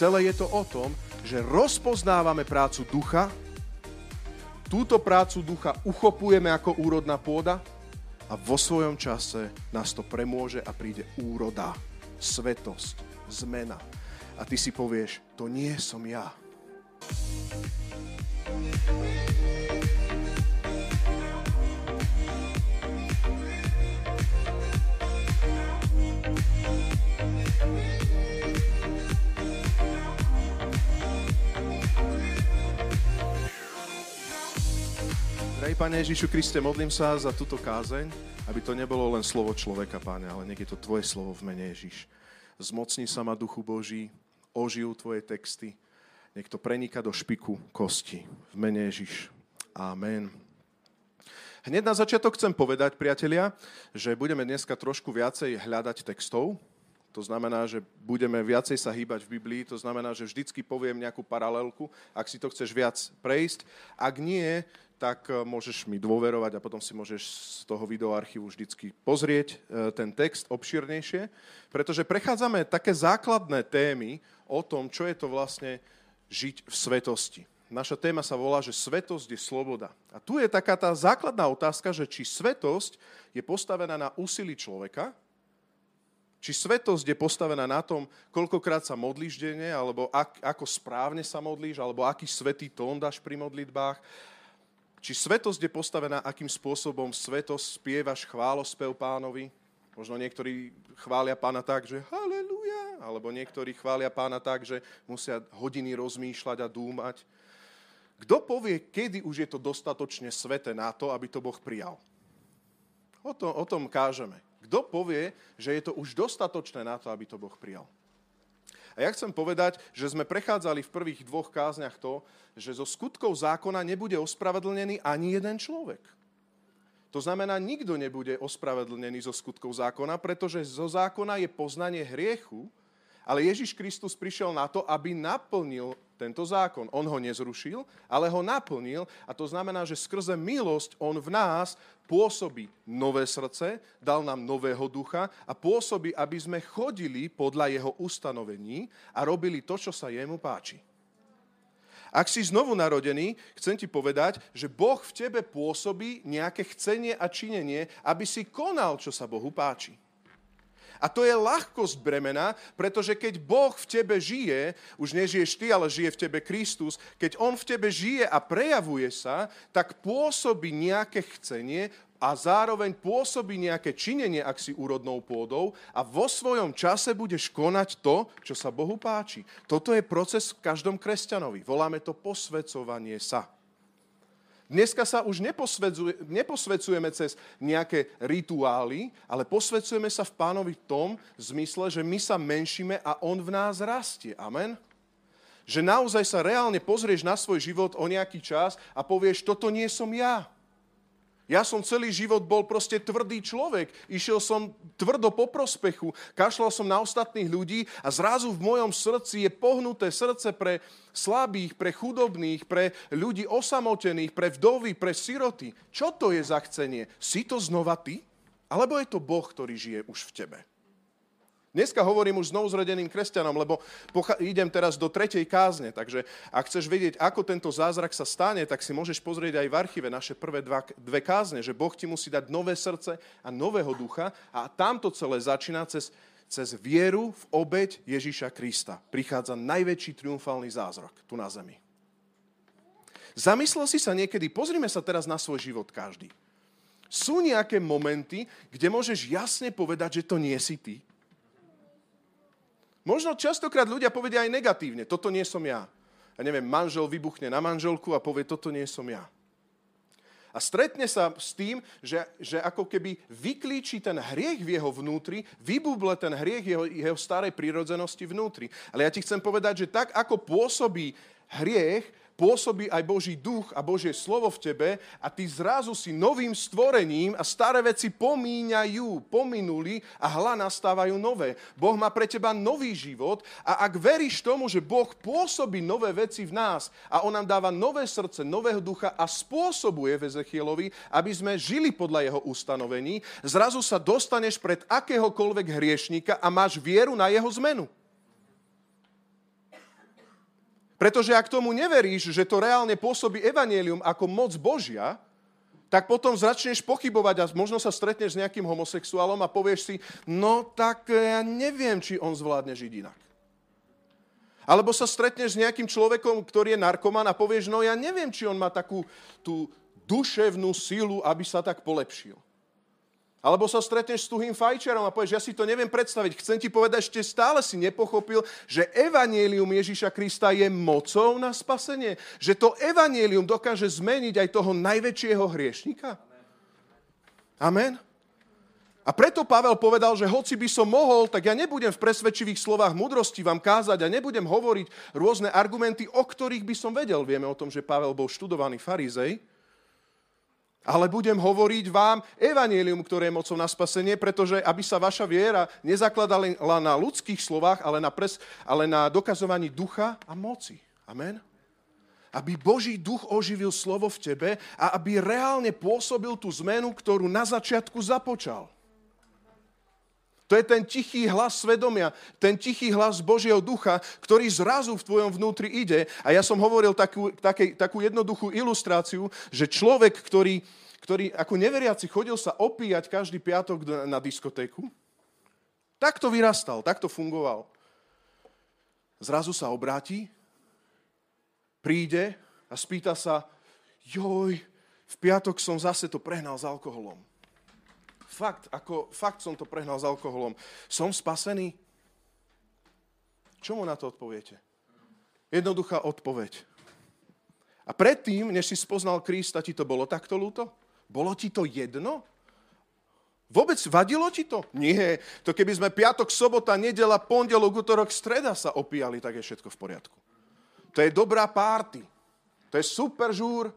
Celé je to o tom, že rozpoznávame prácu ducha, túto prácu ducha uchopujeme ako úrodná pôda a vo svojom čase nás to premôže a príde úroda, svetosť, zmena. A ty si povieš, to nie som ja. Drahý Pane Ježišu Kriste, modlím sa za túto kázeň, aby to nebolo len slovo človeka, Pane, ale nech je to Tvoje slovo v mene Ježiš. Zmocni sa ma Duchu Boží, ožijú Tvoje texty, nech to prenika do špiku kosti. V mene Ježiš. Amen. Hneď na začiatok chcem povedať, priatelia, že budeme dneska trošku viacej hľadať textov, to znamená, že budeme viacej sa hýbať v Biblii, to znamená, že vždycky poviem nejakú paralelku, ak si to chceš viac prejsť. Ak nie, tak e, môžeš mi dôverovať a potom si môžeš z toho videoarchívu vždycky pozrieť e, ten text obširnejšie, pretože prechádzame také základné témy o tom, čo je to vlastne žiť v svetosti. Naša téma sa volá, že svetosť je sloboda. A tu je taká tá základná otázka, že či svetosť je postavená na úsilí človeka, či svetosť je postavená na tom, koľkokrát sa modlíš denne, alebo ak, ako správne sa modlíš, alebo aký svetý tón dáš pri modlitbách. Či svetosť je postavená, akým spôsobom svetosť spievaš chválospev pánovi. Možno niektorí chvália pána tak, že haleluja, alebo niektorí chvália pána tak, že musia hodiny rozmýšľať a dúmať. Kto povie, kedy už je to dostatočne sveté na to, aby to Boh prijal? O, to, o tom kážeme. Kto povie, že je to už dostatočné na to, aby to Boh prijal? A ja chcem povedať, že sme prechádzali v prvých dvoch kázniach to, že zo skutkov zákona nebude ospravedlnený ani jeden človek. To znamená, nikto nebude ospravedlnený zo skutkov zákona, pretože zo zákona je poznanie hriechu, ale Ježiš Kristus prišiel na to, aby naplnil tento zákon. On ho nezrušil, ale ho naplnil a to znamená, že skrze milosť on v nás pôsobí nové srdce, dal nám nového ducha a pôsobí, aby sme chodili podľa jeho ustanovení a robili to, čo sa jemu páči. Ak si znovu narodený, chcem ti povedať, že Boh v tebe pôsobí nejaké chcenie a činenie, aby si konal, čo sa Bohu páči. A to je ľahkosť bremena, pretože keď Boh v tebe žije, už nežiješ ty, ale žije v tebe Kristus, keď On v tebe žije a prejavuje sa, tak pôsobí nejaké chcenie a zároveň pôsobí nejaké činenie, ak si úrodnou pôdou a vo svojom čase budeš konať to, čo sa Bohu páči. Toto je proces v každom kresťanovi. Voláme to posvecovanie sa. Dneska sa už neposvecujeme cez nejaké rituály, ale posvecujeme sa v pánovi v tom zmysle, že my sa menšíme a on v nás rastie. Amen? Že naozaj sa reálne pozrieš na svoj život o nejaký čas a povieš, toto nie som ja. Ja som celý život bol proste tvrdý človek. Išiel som tvrdo po prospechu, kašľal som na ostatných ľudí a zrazu v mojom srdci je pohnuté srdce pre slabých, pre chudobných, pre ľudí osamotených, pre vdovy, pre siroty. Čo to je za chcenie? Si to znova ty? Alebo je to Boh, ktorý žije už v tebe? Dneska hovorím už znovu zrodeným kresťanom, lebo pocha- idem teraz do tretej kázne, takže ak chceš vedieť, ako tento zázrak sa stane, tak si môžeš pozrieť aj v archíve naše prvé dva, dve kázne, že Boh ti musí dať nové srdce a nového ducha a tamto celé začína cez, cez vieru v obeď Ježíša Krista. Prichádza najväčší triumfálny zázrak tu na zemi. Zamyslel si sa niekedy, pozrime sa teraz na svoj život každý. Sú nejaké momenty, kde môžeš jasne povedať, že to nie si ty? Možno častokrát ľudia povedia aj negatívne, toto nie som ja. A neviem, manžel vybuchne na manželku a povie, toto nie som ja. A stretne sa s tým, že, že ako keby vyklíči ten hriech v jeho vnútri, vybuble ten hriech jeho, jeho starej prírodzenosti vnútri. Ale ja ti chcem povedať, že tak ako pôsobí hriech, pôsobí aj Boží duch a Božie slovo v tebe a ty zrazu si novým stvorením a staré veci pomíňajú, pominuli a hla nastávajú nové. Boh má pre teba nový život a ak veríš tomu, že Boh pôsobí nové veci v nás a On nám dáva nové srdce, nového ducha a spôsobuje v Ezechielovi, aby sme žili podľa jeho ustanovení, zrazu sa dostaneš pred akéhokoľvek hriešníka a máš vieru na jeho zmenu. Pretože ak tomu neveríš, že to reálne pôsobí evanelium ako moc Božia, tak potom začneš pochybovať a možno sa stretneš s nejakým homosexuálom a povieš si, no tak ja neviem, či on zvládne žiť inak. Alebo sa stretneš s nejakým človekom, ktorý je narkoman a povieš, no ja neviem, či on má takú tú duševnú silu, aby sa tak polepšil. Alebo sa stretneš s tuhým fajčerom a povieš, ja si to neviem predstaviť. Chcem ti povedať, ešte stále si nepochopil, že evanielium Ježíša Krista je mocou na spasenie. Že to evanielium dokáže zmeniť aj toho najväčšieho hriešnika. Amen. A preto Pavel povedal, že hoci by som mohol, tak ja nebudem v presvedčivých slovách mudrosti vám kázať a nebudem hovoriť rôzne argumenty, o ktorých by som vedel. Vieme o tom, že Pavel bol študovaný farizej ale budem hovoriť vám evanielium, ktoré je mocou na spasenie, pretože aby sa vaša viera nezakladala na ľudských slovách, ale na, pres, ale na dokazovaní ducha a moci. Amen? Aby Boží duch oživil slovo v tebe a aby reálne pôsobil tú zmenu, ktorú na začiatku započal. To je ten tichý hlas svedomia, ten tichý hlas Božieho ducha, ktorý zrazu v tvojom vnútri ide. A ja som hovoril takú, takej, takú jednoduchú ilustráciu, že človek, ktorý, ktorý ako neveriaci chodil sa opíjať každý piatok na diskotéku, takto vyrastal, takto fungoval. Zrazu sa obráti, príde a spýta sa, joj, v piatok som zase to prehnal s alkoholom fakt, ako, fakt som to prehnal s alkoholom. Som spasený? Čo mu na to odpoviete? Jednoduchá odpoveď. A predtým, než si spoznal Krista, ti to bolo takto ľúto? Bolo ti to jedno? Vôbec vadilo ti to? Nie. To keby sme piatok, sobota, nedela, pondelok, útorok, streda sa opíjali, tak je všetko v poriadku. To je dobrá párty. To je super žúr.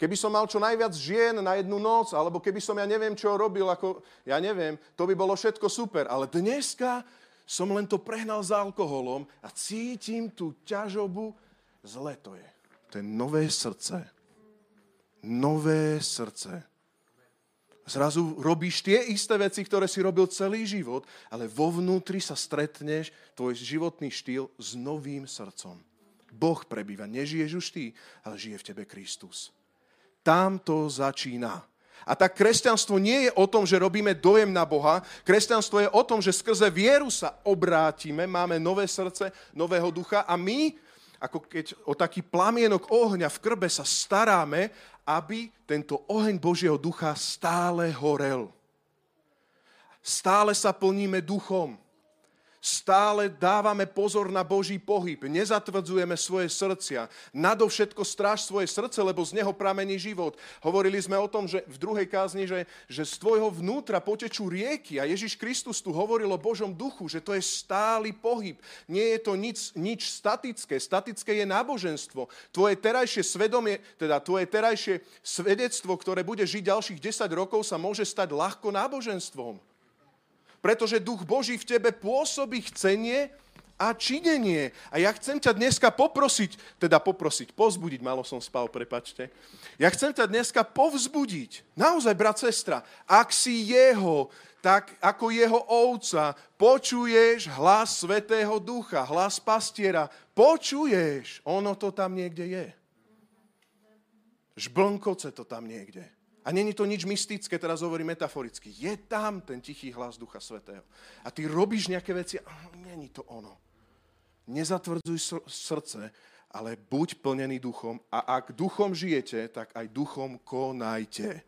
Keby som mal čo najviac žien na jednu noc, alebo keby som ja neviem, čo robil, ako, ja neviem, to by bolo všetko super. Ale dneska som len to prehnal s alkoholom a cítim tú ťažobu. Zle to je. To je nové srdce. Nové srdce. Zrazu robíš tie isté veci, ktoré si robil celý život, ale vo vnútri sa stretneš tvoj životný štýl s novým srdcom. Boh prebýva. Nežiješ už ty, ale žije v tebe Kristus. Tam to začína. A tak kresťanstvo nie je o tom, že robíme dojem na Boha. Kresťanstvo je o tom, že skrze vieru sa obrátime, máme nové srdce, nového ducha a my, ako keď o taký plamienok ohňa v krbe sa staráme, aby tento oheň Božieho ducha stále horel. Stále sa plníme duchom stále dávame pozor na Boží pohyb, nezatvrdzujeme svoje srdcia. Nadovšetko stráž svoje srdce, lebo z neho pramení život. Hovorili sme o tom, že v druhej kázni, že, že z tvojho vnútra potečú rieky a Ježiš Kristus tu hovoril o Božom duchu, že to je stály pohyb. Nie je to nič, nič statické. Statické je náboženstvo. Tvoje terajšie svedomie, teda tvoje terajšie svedectvo, ktoré bude žiť ďalších 10 rokov, sa môže stať ľahko náboženstvom pretože duch Boží v tebe pôsobí chcenie a činenie. A ja chcem ťa dneska poprosiť, teda poprosiť, pozbudiť, malo som spal, prepačte. Ja chcem ťa dneska povzbudiť. Naozaj, brat, sestra, ak si jeho, tak ako jeho ovca, počuješ hlas Svetého Ducha, hlas pastiera, počuješ, ono to tam niekde je. Žblnkoce to tam niekde. A není to nič mystické, teraz hovorím metaforicky. Je tam ten tichý hlas Ducha Svetého. A ty robíš nejaké veci a není to ono. Nezatvrdzuj srdce, ale buď plnený duchom a ak duchom žijete, tak aj duchom konajte.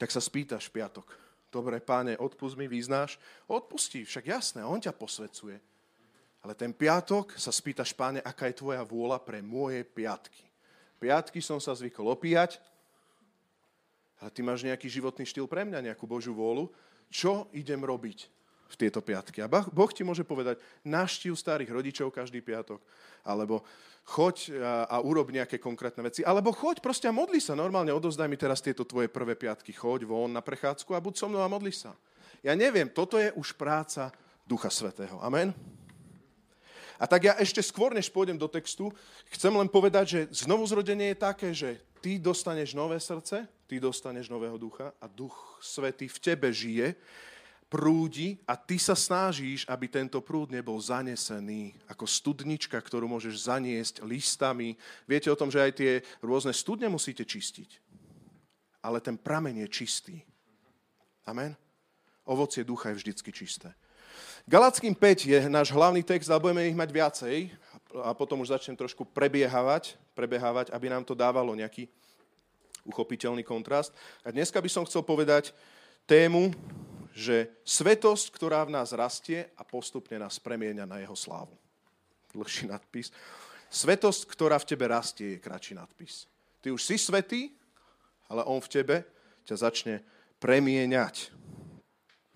Tak sa spýtaš piatok. Dobre, páne, odpust mi, vyznáš? Odpustí, však jasné, on ťa posvecuje. Ale ten piatok sa spýtaš, páne, aká je tvoja vôľa pre moje piatky. Piatky som sa zvykol opíjať, a ty máš nejaký životný štýl pre mňa, nejakú Božiu vôľu, čo idem robiť v tieto piatky. A Boh ti môže povedať, naštív starých rodičov každý piatok, alebo choď a, a urob nejaké konkrétne veci, alebo choď proste a modli sa. Normálne odozdaj mi teraz tieto tvoje prvé piatky. Choď von na prechádzku a buď so mnou a modli sa. Ja neviem, toto je už práca Ducha Svetého. Amen? A tak ja ešte skôr, než pôjdem do textu, chcem len povedať, že znovuzrodenie je také, že ty dostaneš nové srdce, ty dostaneš nového ducha a duch svetý v tebe žije. prúdi a ty sa snažíš, aby tento prúd nebol zanesený ako studnička, ktorú môžeš zaniesť listami. Viete o tom, že aj tie rôzne studne musíte čistiť. Ale ten prameň je čistý. Amen? Ovocie ducha je vždycky čisté. Galackým 5 je náš hlavný text, ale budeme ich mať viacej a potom už začnem trošku prebiehávať, prebiehávať, aby nám to dávalo nejaký uchopiteľný kontrast. A dneska by som chcel povedať tému, že svetosť, ktorá v nás rastie a postupne nás premieňa na jeho slávu. Dlhší nadpis. Svetosť, ktorá v tebe rastie, je kratší nadpis. Ty už si svetý, ale on v tebe ťa začne premieňať.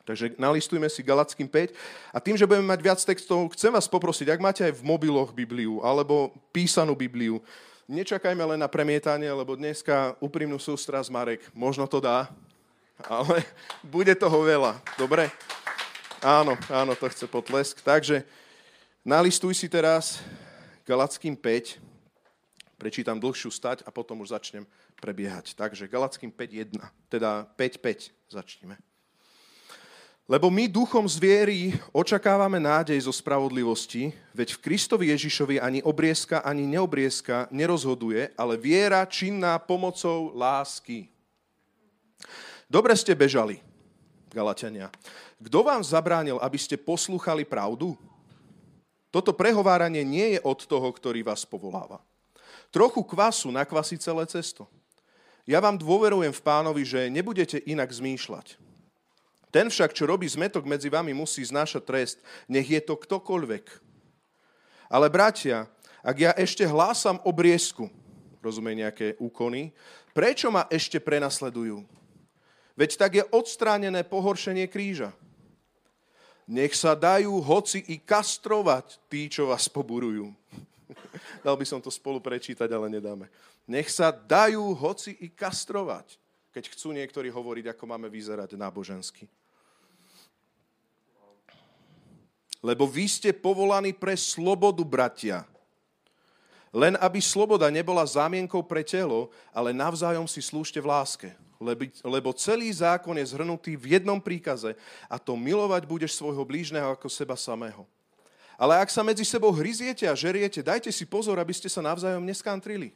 Takže nalistujme si Galackým 5 a tým, že budeme mať viac textov, chcem vás poprosiť, ak máte aj v mobiloch Bibliu alebo písanú Bibliu, nečakajme len na premietanie, lebo dneska úprimnú sústrasť Marek možno to dá, ale bude toho veľa. Dobre? Áno, áno, to chce potlesk. Takže nalistuj si teraz Galackým 5, prečítam dlhšiu stať a potom už začnem prebiehať. Takže Galackým 5.1, teda 5.5 začneme. Lebo my duchom zviery očakávame nádej zo spravodlivosti, veď v Kristovi Ježišovi ani obriezka, ani neobriezka nerozhoduje, ale viera činná pomocou lásky. Dobre ste bežali, Galatania. Kto vám zabránil, aby ste poslúchali pravdu? Toto prehováranie nie je od toho, ktorý vás povoláva. Trochu kvasu nakvasí celé cesto. Ja vám dôverujem v pánovi, že nebudete inak zmýšľať. Ten však, čo robí zmetok medzi vami, musí znášať trest, nech je to ktokoľvek. Ale bratia, ak ja ešte hlásam obriezku, rozumie nejaké úkony, prečo ma ešte prenasledujú? Veď tak je odstránené pohoršenie kríža. Nech sa dajú hoci i kastrovať tí, čo vás poburujú. Dal by som to spolu prečítať, ale nedáme. Nech sa dajú hoci i kastrovať, keď chcú niektorí hovoriť, ako máme vyzerať nábožensky. Lebo vy ste povolaní pre slobodu, bratia. Len aby sloboda nebola zámienkou pre telo, ale navzájom si slúžte v láske. Lebo celý zákon je zhrnutý v jednom príkaze a to milovať budeš svojho blížneho ako seba samého. Ale ak sa medzi sebou hryziete a žeriete, dajte si pozor, aby ste sa navzájom neskantrili.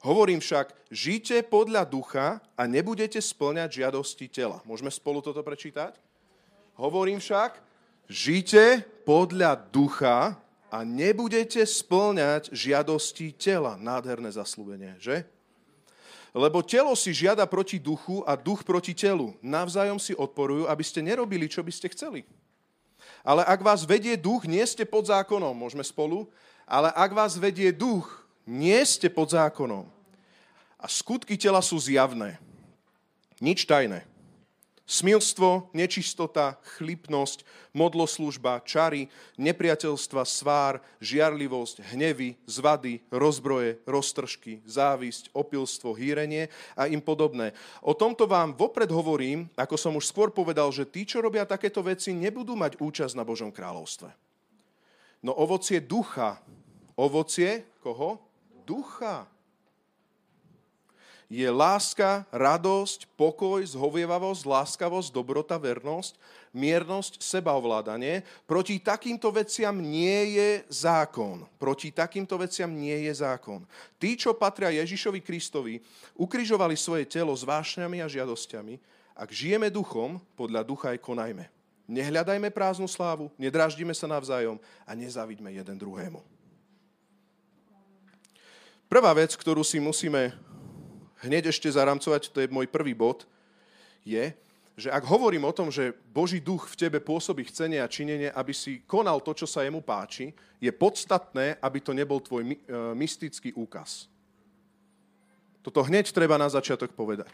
Hovorím však, žite podľa ducha a nebudete splňať žiadosti tela. Môžeme spolu toto prečítať? Hovorím však, Žite podľa ducha a nebudete splňať žiadosti tela. Nádherné zaslúbenie, že? Lebo telo si žiada proti duchu a duch proti telu. Navzájom si odporujú, aby ste nerobili, čo by ste chceli. Ale ak vás vedie duch, nie ste pod zákonom. Môžeme spolu? Ale ak vás vedie duch, nie ste pod zákonom. A skutky tela sú zjavné. Nič tajné. Smilstvo, nečistota, chlipnosť, modloslužba, čary, nepriateľstva, svár, žiarlivosť, hnevy, zvady, rozbroje, roztržky, závisť, opilstvo, hýrenie a im podobné. O tomto vám vopred hovorím, ako som už skôr povedal, že tí, čo robia takéto veci, nebudú mať účasť na Božom kráľovstve. No ovocie ducha, ovocie koho? Ducha je láska, radosť, pokoj, zhovievavosť, láskavosť, dobrota, vernosť, miernosť, sebaovládanie. Proti takýmto veciam nie je zákon. Proti takýmto veciam nie je zákon. Tí, čo patria Ježišovi Kristovi, ukrižovali svoje telo s vášňami a žiadosťami. Ak žijeme duchom, podľa ducha aj konajme. Nehľadajme prázdnu slávu, nedráždime sa navzájom a nezavidme jeden druhému. Prvá vec, ktorú si musíme hneď ešte zaramcovať, to je môj prvý bod, je, že ak hovorím o tom, že Boží duch v tebe pôsobí chcenie a činenie, aby si konal to, čo sa jemu páči, je podstatné, aby to nebol tvoj e, mystický úkaz. Toto hneď treba na začiatok povedať.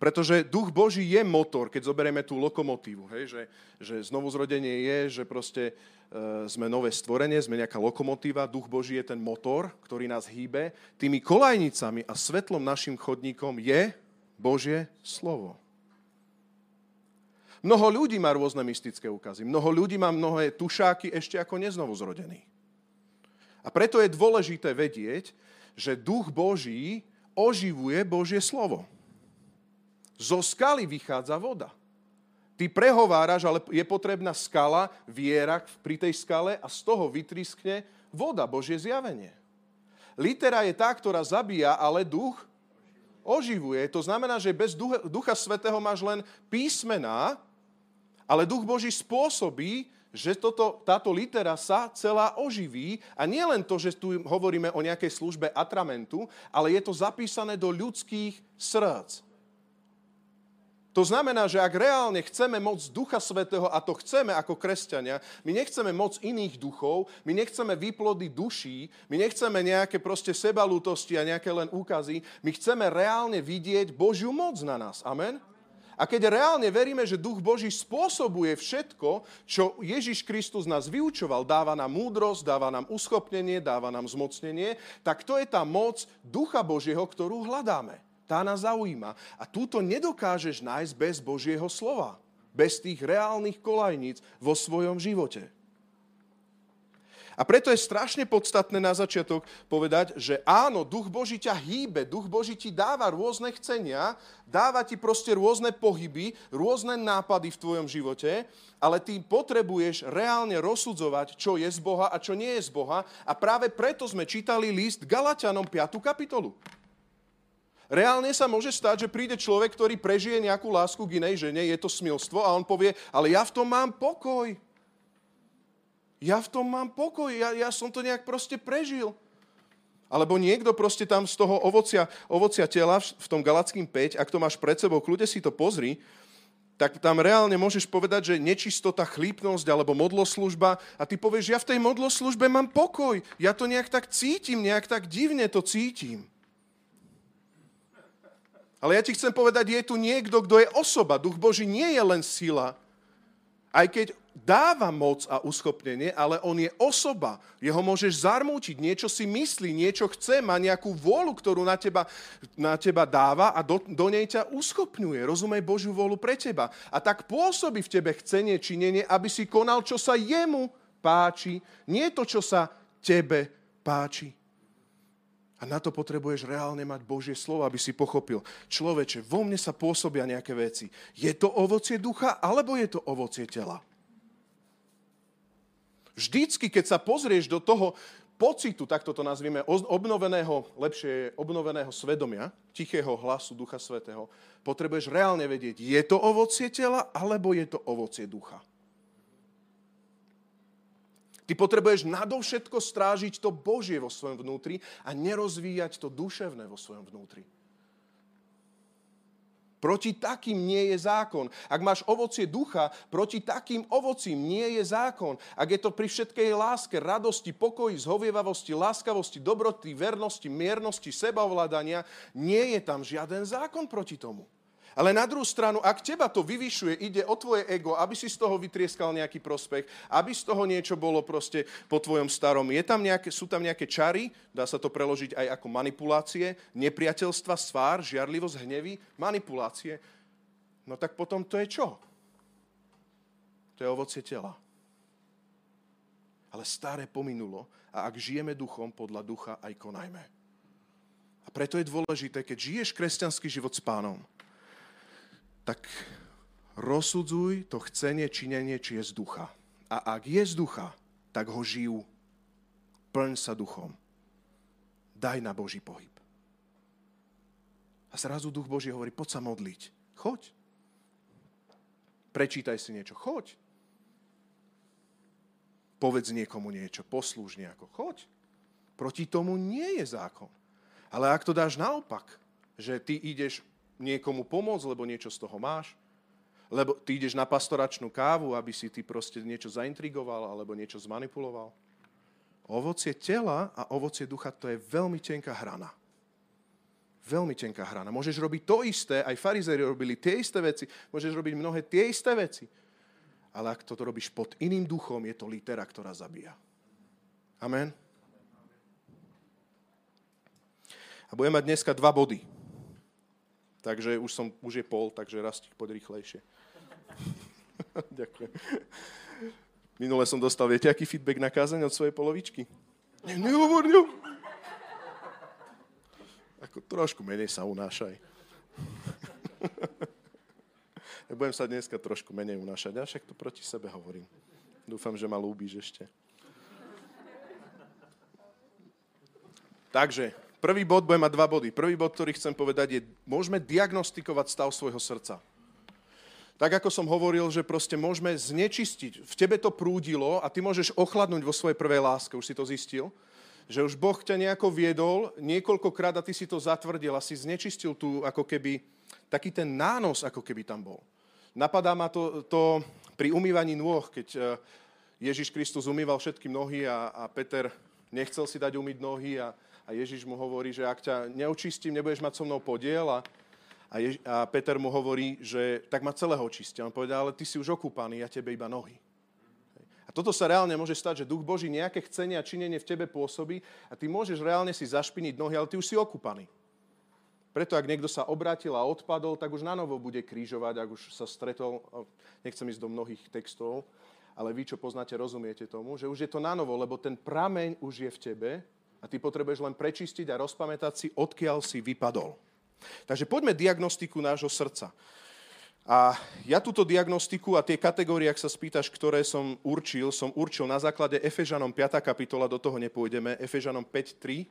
Pretože duch Boží je motor, keď zoberieme tú lokomotívu. Hej, že, že znovuzrodenie je, že proste e, sme nové stvorenie, sme nejaká lokomotíva, duch Boží je ten motor, ktorý nás hýbe. Tými kolajnicami a svetlom našim chodníkom je Božie slovo. Mnoho ľudí má rôzne mystické úkazy. Mnoho ľudí má mnohé tušáky ešte ako neznovuzrodený. A preto je dôležité vedieť, že duch Boží oživuje Božie slovo. Zo skaly vychádza voda. Ty prehováraš, ale je potrebná skala, viera pri tej skale a z toho vytriskne voda, Božie zjavenie. Litera je tá, ktorá zabíja, ale duch oživuje. To znamená, že bez ducha, ducha Svetého máš len písmená, ale duch Boží spôsobí, že toto, táto litera sa celá oživí a nie len to, že tu hovoríme o nejakej službe atramentu, ale je to zapísané do ľudských srdc. To znamená, že ak reálne chceme moc Ducha Svetého, a to chceme ako kresťania, my nechceme moc iných duchov, my nechceme výplody duší, my nechceme nejaké proste sebalútosti a nejaké len úkazy, my chceme reálne vidieť Božiu moc na nás. Amen? A keď reálne veríme, že Duch Boží spôsobuje všetko, čo Ježiš Kristus nás vyučoval, dáva nám múdrosť, dáva nám uschopnenie, dáva nám zmocnenie, tak to je tá moc Ducha Božieho, ktorú hľadáme. Tá nás zaujíma. A túto nedokážeš nájsť bez Božieho slova. Bez tých reálnych kolajníc vo svojom živote. A preto je strašne podstatné na začiatok povedať, že áno, duch Boží ťa hýbe, duch Boží ti dáva rôzne chcenia, dáva ti proste rôzne pohyby, rôzne nápady v tvojom živote, ale ty potrebuješ reálne rozsudzovať, čo je z Boha a čo nie je z Boha. A práve preto sme čítali list Galatianom 5. kapitolu. Reálne sa môže stať, že príde človek, ktorý prežije nejakú lásku k inej žene, je to smilstvo a on povie, ale ja v tom mám pokoj. Ja v tom mám pokoj, ja, ja som to nejak proste prežil. Alebo niekto proste tam z toho ovocia, ovocia tela v tom Galackým 5, ak to máš pred sebou, kľude si to pozri, tak tam reálne môžeš povedať, že nečistota, chlípnosť alebo modloslužba a ty povieš, ja v tej modloslužbe mám pokoj, ja to nejak tak cítim, nejak tak divne to cítim. Ale ja ti chcem povedať, je tu niekto, kto je osoba. Duch Boží nie je len sila. Aj keď dáva moc a uschopnenie, ale on je osoba. Jeho môžeš zarmútiť, niečo si myslí, niečo chce, má nejakú vôľu, ktorú na teba, na teba dáva a do, do nej ťa uschopňuje. Rozumej Božiu vôľu pre teba. A tak pôsobí v tebe chcenie, činenie, aby si konal, čo sa jemu páči, nie to, čo sa tebe páči. A na to potrebuješ reálne mať Božie slovo, aby si pochopil. Človeče, vo mne sa pôsobia nejaké veci. Je to ovocie ducha, alebo je to ovocie tela? Vždycky, keď sa pozrieš do toho pocitu, tak to nazvime, obnoveného, lepšie obnoveného svedomia, tichého hlasu Ducha Svetého, potrebuješ reálne vedieť, je to ovocie tela, alebo je to ovocie ducha. Ty potrebuješ nadovšetko strážiť to Božie vo svojom vnútri a nerozvíjať to duševné vo svojom vnútri. Proti takým nie je zákon. Ak máš ovocie ducha, proti takým ovocím nie je zákon. Ak je to pri všetkej láske, radosti, pokoji, zhovievavosti, láskavosti, dobroty, vernosti, miernosti, sebaovládania, nie je tam žiaden zákon proti tomu. Ale na druhú stranu, ak teba to vyvyšuje, ide o tvoje ego, aby si z toho vytrieskal nejaký prospech, aby z toho niečo bolo proste po tvojom starom. Je tam nejaké, sú tam nejaké čary, dá sa to preložiť aj ako manipulácie, nepriateľstva, svár, žiarlivosť, hnevy, manipulácie. No tak potom to je čo? To je ovocie tela. Ale staré pominulo a ak žijeme duchom, podľa ducha aj konajme. A preto je dôležité, keď žiješ kresťanský život s pánom, tak rozsudzuj to chcenie, činenie, či je z ducha. A ak je z ducha, tak ho žijú. Plň sa duchom. Daj na Boží pohyb. A zrazu duch Boží hovorí, poď sa modliť. Choď. Prečítaj si niečo. Choď. Povedz niekomu niečo. Poslúž nejako. Choď. Proti tomu nie je zákon. Ale ak to dáš naopak, že ty ideš niekomu pomôcť, lebo niečo z toho máš. Lebo ty ideš na pastoračnú kávu, aby si ty proste niečo zaintrigoval alebo niečo zmanipuloval. Ovocie tela a ovocie ducha to je veľmi tenká hrana. Veľmi tenká hrana. Môžeš robiť to isté, aj farizeri robili tie isté veci, môžeš robiť mnohé tie isté veci. Ale ak toto robíš pod iným duchom, je to litera, ktorá zabíja. Amen. A budeme mať dneska dva body. Takže už, som, už je pol, takže rastík poď rýchlejšie. Ďakujem. Minule som dostal, viete, aký feedback na kázeň od svojej polovičky? Ne, nehovor, ne. Ako trošku menej sa unášaj. Budem sa dneska trošku menej unášať, a však to proti sebe hovorím. Dúfam, že ma ľúbiš ešte. Takže, prvý bod, budem mať dva body. Prvý bod, ktorý chcem povedať, je, môžeme diagnostikovať stav svojho srdca. Tak ako som hovoril, že proste môžeme znečistiť. V tebe to prúdilo a ty môžeš ochladnúť vo svojej prvej láske. Už si to zistil? Že už Boh ťa nejako viedol niekoľkokrát a ty si to zatvrdil a si znečistil tu ako keby taký ten nános, ako keby tam bol. Napadá ma to, to pri umývaní nôh, keď e, Ježiš Kristus umýval všetky nohy a, a Peter nechcel si dať umyť nohy a, a Ježiš mu hovorí, že ak ťa neočistím, nebudeš mať so mnou podiel a, a, a Peter mu hovorí, že tak ma celého očistia. On povedal, ale ty si už okúpaný, ja tebe iba nohy. A toto sa reálne môže stať, že Duch Boží nejaké chcenie a činenie v tebe pôsobí a ty môžeš reálne si zašpiniť nohy, ale ty už si okúpaný. Preto ak niekto sa obrátil a odpadol, tak už na novo bude krížovať, ak už sa stretol, nechcem ísť do mnohých textov, ale vy, čo poznáte, rozumiete tomu, že už je to na novo, lebo ten prameň už je v tebe a ty potrebuješ len prečistiť a rozpamätať si, odkiaľ si vypadol. Takže poďme diagnostiku nášho srdca. A ja túto diagnostiku a tie kategórie, ak sa spýtaš, ktoré som určil, som určil na základe Efežanom 5. kapitola, do toho nepôjdeme, Efežanom 5.3,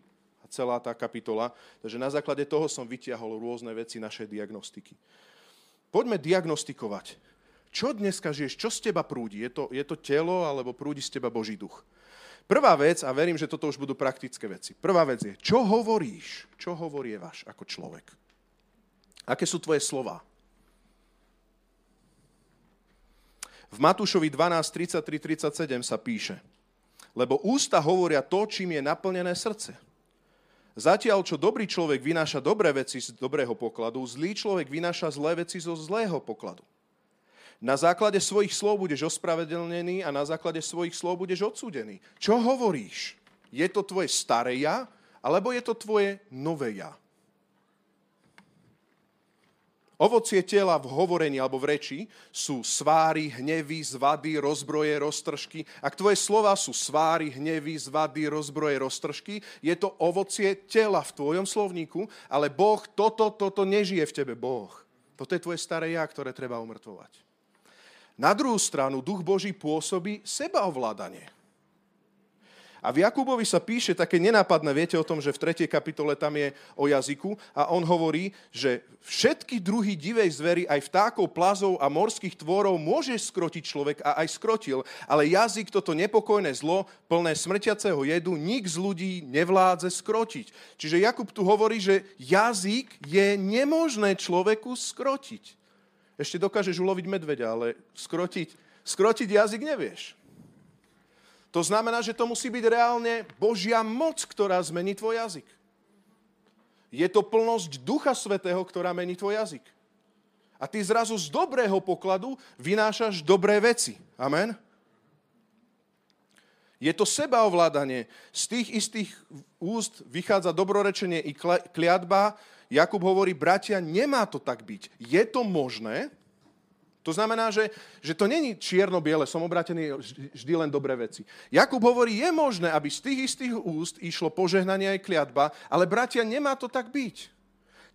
celá tá kapitola. Takže na základe toho som vytiahol rôzne veci našej diagnostiky. Poďme diagnostikovať. Čo dneska žiješ? Čo z teba prúdi? Je to, je to telo alebo prúdi z teba Boží duch? Prvá vec, a verím, že toto už budú praktické veci. Prvá vec je, čo hovoríš? Čo hovorievaš ako človek? Aké sú tvoje slova? V Matúšovi 12, 33, 37 sa píše, lebo ústa hovoria to, čím je naplnené srdce. Zatiaľ, čo dobrý človek vynáša dobré veci z dobrého pokladu, zlý človek vynáša zlé veci zo zlého pokladu. Na základe svojich slov budeš ospravedlnený a na základe svojich slov budeš odsúdený. Čo hovoríš? Je to tvoje staré ja, alebo je to tvoje nové ja? Ovocie tela v hovorení alebo v reči sú sváry, hnevy, zvady, rozbroje, roztržky. Ak tvoje slova sú sváry, hnevy, zvady, rozbroje, roztržky, je to ovocie tela v tvojom slovníku, ale Boh toto, toto nežije v tebe, Boh. Toto je tvoje staré ja, ktoré treba umrtvovať. Na druhú stranu, duch Boží pôsobí sebaovládanie. A v Jakubovi sa píše také nenápadné, viete o tom, že v 3. kapitole tam je o jazyku a on hovorí, že všetky druhy divej zvery, aj vtákov, plazov a morských tvorov môže skrotiť človek a aj skrotil, ale jazyk toto nepokojné zlo, plné smrťaceho jedu, nik z ľudí nevládze skrotiť. Čiže Jakub tu hovorí, že jazyk je nemožné človeku skrotiť. Ešte dokážeš uloviť medveďa, ale skrotiť, skrotiť jazyk nevieš. To znamená, že to musí byť reálne Božia moc, ktorá zmení tvoj jazyk. Je to plnosť Ducha Svetého, ktorá mení tvoj jazyk. A ty zrazu z dobrého pokladu vynášaš dobré veci. Amen? Je to sebaovládanie. Z tých istých úst vychádza dobrorečenie i kliatba. Jakub hovorí, bratia, nemá to tak byť. Je to možné, to znamená, že, že to není čierno-biele, som obrátený vždy len dobré veci. Jakub hovorí, je možné, aby z tých istých úst išlo požehnanie aj kliatba, ale bratia, nemá to tak byť.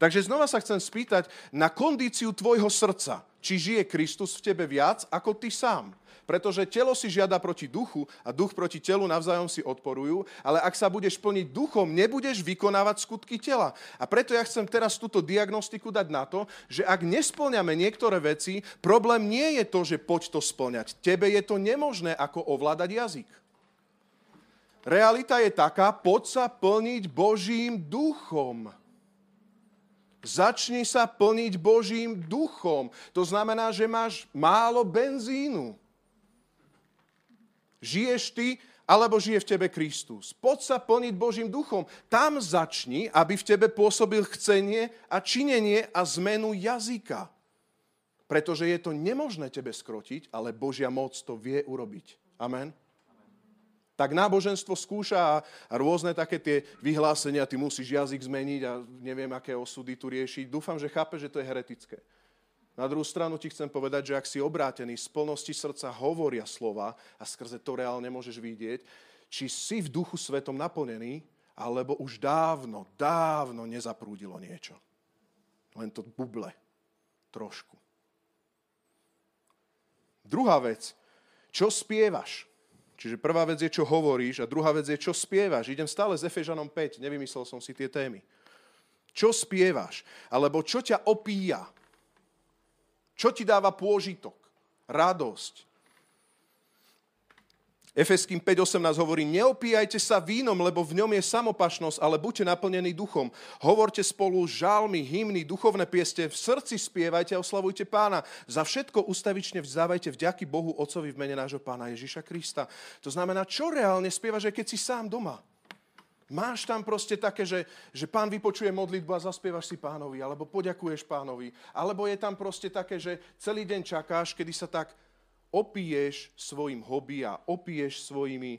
Takže znova sa chcem spýtať na kondíciu tvojho srdca. Či žije Kristus v tebe viac ako ty sám. Pretože telo si žiada proti duchu a duch proti telu navzájom si odporujú, ale ak sa budeš plniť duchom, nebudeš vykonávať skutky tela. A preto ja chcem teraz túto diagnostiku dať na to, že ak nesplňame niektoré veci, problém nie je to, že poď to splňať. Tebe je to nemožné, ako ovládať jazyk. Realita je taká, poď sa plniť Božím duchom. Začni sa plniť Božím duchom. To znamená, že máš málo benzínu. Žiješ ty, alebo žije v tebe Kristus. Poď sa plniť Božím duchom. Tam začni, aby v tebe pôsobil chcenie a činenie a zmenu jazyka. Pretože je to nemožné tebe skrotiť, ale Božia moc to vie urobiť. Amen. Tak náboženstvo skúša a rôzne také tie vyhlásenia, ty musíš jazyk zmeniť a neviem, aké osudy tu riešiť. Dúfam, že chápe, že to je heretické. Na druhú stranu ti chcem povedať, že ak si obrátený, z plnosti srdca hovoria slova a skrze to reálne môžeš vidieť, či si v duchu svetom naplnený, alebo už dávno, dávno nezaprúdilo niečo. Len to buble. Trošku. Druhá vec, čo spievaš? Čiže prvá vec je, čo hovoríš a druhá vec je, čo spievaš. Idem stále s Efežanom 5, nevymyslel som si tie témy. Čo spievaš? Alebo čo ťa opíja? Čo ti dáva pôžitok? Radosť? Efeským 5.18 hovorí, neopíjajte sa vínom, lebo v ňom je samopašnosť, ale buďte naplnení duchom. Hovorte spolu žalmy, hymny, duchovné pieste, v srdci spievajte a oslavujte pána. Za všetko ustavične vzdávajte vďaky Bohu Otcovi v mene nášho pána Ježiša Krista. To znamená, čo reálne spievaš, keď si sám doma. Máš tam proste také, že, že pán vypočuje modlitbu a zaspievaš si pánovi, alebo poďakuješ pánovi. Alebo je tam proste také, že celý deň čakáš, kedy sa tak opiješ svojim hobby a opiješ svojimi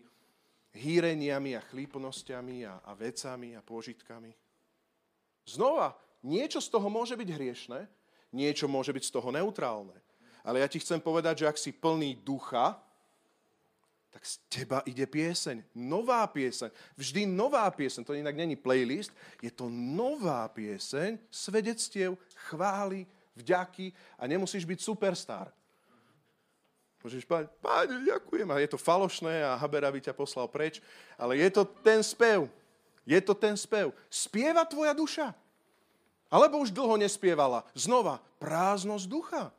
hýreniami a chlípnosťami a, a vecami a pôžitkami. Znova, niečo z toho môže byť hriešne, niečo môže byť z toho neutrálne. Ale ja ti chcem povedať, že ak si plný ducha, tak z teba ide pieseň. Nová pieseň. Vždy nová pieseň. To inak není playlist. Je to nová pieseň svedectiev, chvály, vďaky a nemusíš byť superstar. Môžeš povedať, páne, ďakujem. A je to falošné a Haber by ťa poslal preč. Ale je to ten spev. Je to ten spev. Spieva tvoja duša. Alebo už dlho nespievala. Znova, prázdnosť ducha.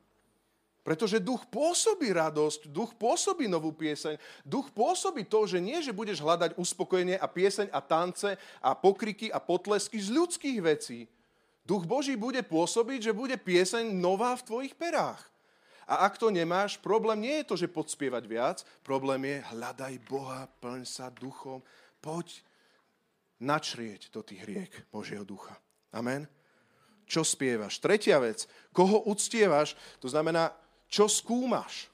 Pretože duch pôsobí radosť, duch pôsobí novú pieseň, duch pôsobí to, že nie, že budeš hľadať uspokojenie a pieseň a tance a pokriky a potlesky z ľudských vecí. Duch Boží bude pôsobiť, že bude pieseň nová v tvojich perách. A ak to nemáš, problém nie je to, že podspievať viac, problém je hľadaj Boha, plň sa duchom, poď načrieť do tých riek Božieho ducha. Amen. Čo spievaš? Tretia vec, koho uctievaš, to znamená, čo skúmaš.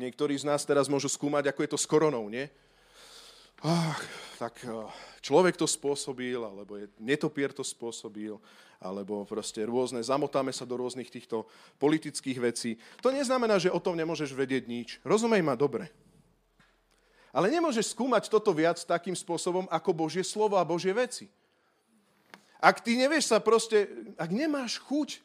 Niektorí z nás teraz môžu skúmať, ako je to s koronou, nie? Ach, tak eh, človek to spôsobil, alebo je, netopier to spôsobil, alebo proste rôzne, zamotáme sa do rôznych týchto politických vecí. To neznamená, že o tom nemôžeš vedieť nič. Rozumej ma dobre. Ale nemôžeš skúmať toto viac takým spôsobom ako Božie slovo a Božie veci. Ak ty nevieš sa proste, ak nemáš chuť uh,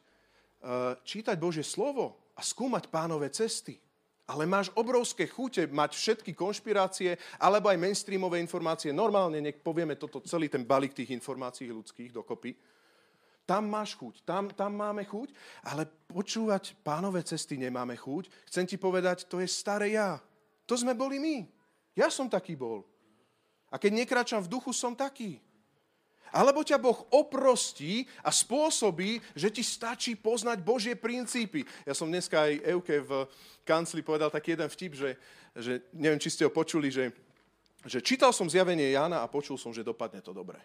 čítať Božie slovo a skúmať pánové cesty, ale máš obrovské chute mať všetky konšpirácie alebo aj mainstreamové informácie. Normálne, nech povieme toto, celý ten balík tých informácií ľudských dokopy tam máš chuť, tam, tam máme chuť, ale počúvať pánové cesty nemáme chuť. Chcem ti povedať, to je staré ja. To sme boli my. Ja som taký bol. A keď nekračam v duchu, som taký. Alebo ťa Boh oprostí a spôsobí, že ti stačí poznať Božie princípy. Ja som dneska aj Euke v kancli povedal taký jeden vtip, že, že neviem, či ste ho počuli, že, že čítal som zjavenie Jána a počul som, že dopadne to dobre.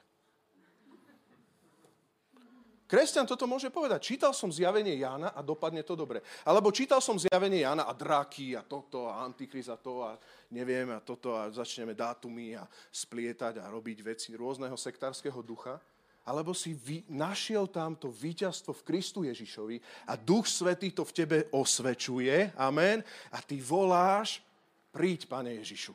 Kresťan toto môže povedať. Čítal som zjavenie Jána a dopadne to dobre. Alebo čítal som zjavenie Jána a draky a toto a antikriz a to a neviem a toto a začneme dátumy a splietať a robiť veci rôzneho sektárskeho ducha. Alebo si vy, našiel tam to víťazstvo v Kristu Ježišovi a Duch Svetý to v tebe osvečuje. Amen. A ty voláš, príď, Pane Ježišu.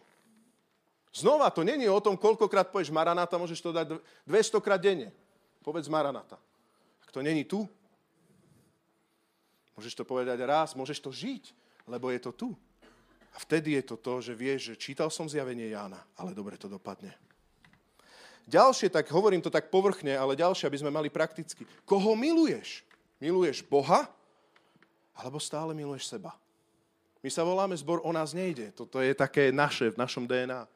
Znova, to není o tom, koľkokrát povieš Maranata, môžeš to dať 200 krát denne. Povedz Maranata to není tu. Môžeš to povedať raz, môžeš to žiť, lebo je to tu. A vtedy je to to, že vieš, že čítal som zjavenie Jána, ale dobre to dopadne. Ďalšie, tak hovorím to tak povrchne, ale ďalšie, aby sme mali prakticky. Koho miluješ? Miluješ Boha? Alebo stále miluješ seba? My sa voláme zbor O nás nejde. Toto je také naše, v našom DNA.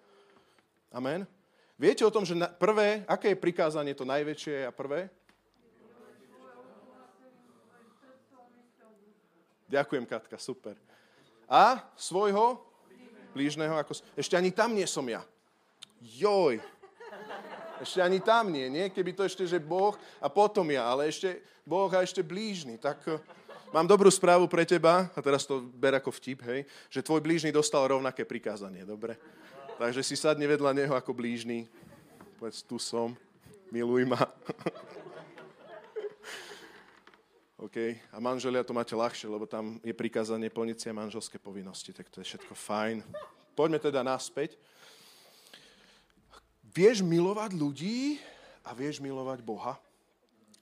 Amen? Viete o tom, že prvé, aké je prikázanie to najväčšie a prvé? Ďakujem, Katka, super. A svojho blížneho, ako... Ešte ani tam nie som ja. Joj. Ešte ani tam nie, nie? Keby to ešte, že Boh a potom ja, ale ešte Boh a ešte blížny. Tak eh, mám dobrú správu pre teba, a teraz to ber ako vtip, hej, že tvoj blížny dostal rovnaké prikázanie, dobre? Takže si sadne vedľa neho ako blížny. Povedz, tu som, miluj ma. OK? A manželia to máte ľahšie, lebo tam je prikázanie plniť si manželské povinnosti, tak to je všetko fajn. Poďme teda naspäť. Vieš milovať ľudí a vieš milovať Boha.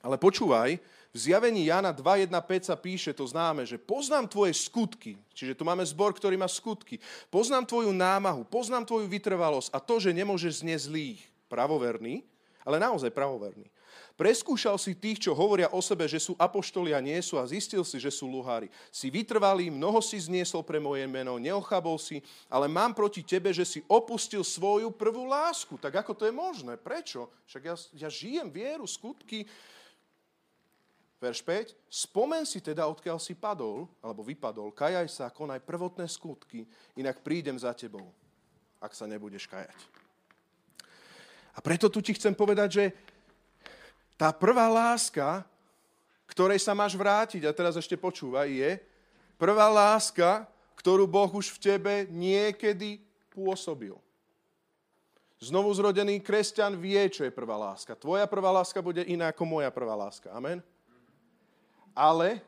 Ale počúvaj, v zjavení Jana 2.1.5 sa píše, to známe, že poznám tvoje skutky, čiže tu máme zbor, ktorý má skutky, poznám tvoju námahu, poznám tvoju vytrvalosť a to, že nemôžeš znieť zlých, pravoverný, ale naozaj pravoverný. Preskúšal si tých, čo hovoria o sebe, že sú apoštoli a nie sú a zistil si, že sú luhári. Si vytrvalý, mnoho si zniesol pre moje meno, neochabol si, ale mám proti tebe, že si opustil svoju prvú lásku. Tak ako to je možné? Prečo? Však ja, ja žijem vieru, skutky. Verš 5. Spomen si teda, odkiaľ si padol, alebo vypadol, kajaj sa, konaj prvotné skutky, inak prídem za tebou, ak sa nebudeš kajať. A preto tu ti chcem povedať, že tá prvá láska, ktorej sa máš vrátiť, a teraz ešte počúvaj, je prvá láska, ktorú Boh už v tebe niekedy pôsobil. Znovu zrodený kresťan vie, čo je prvá láska. Tvoja prvá láska bude iná ako moja prvá láska. Amen? Ale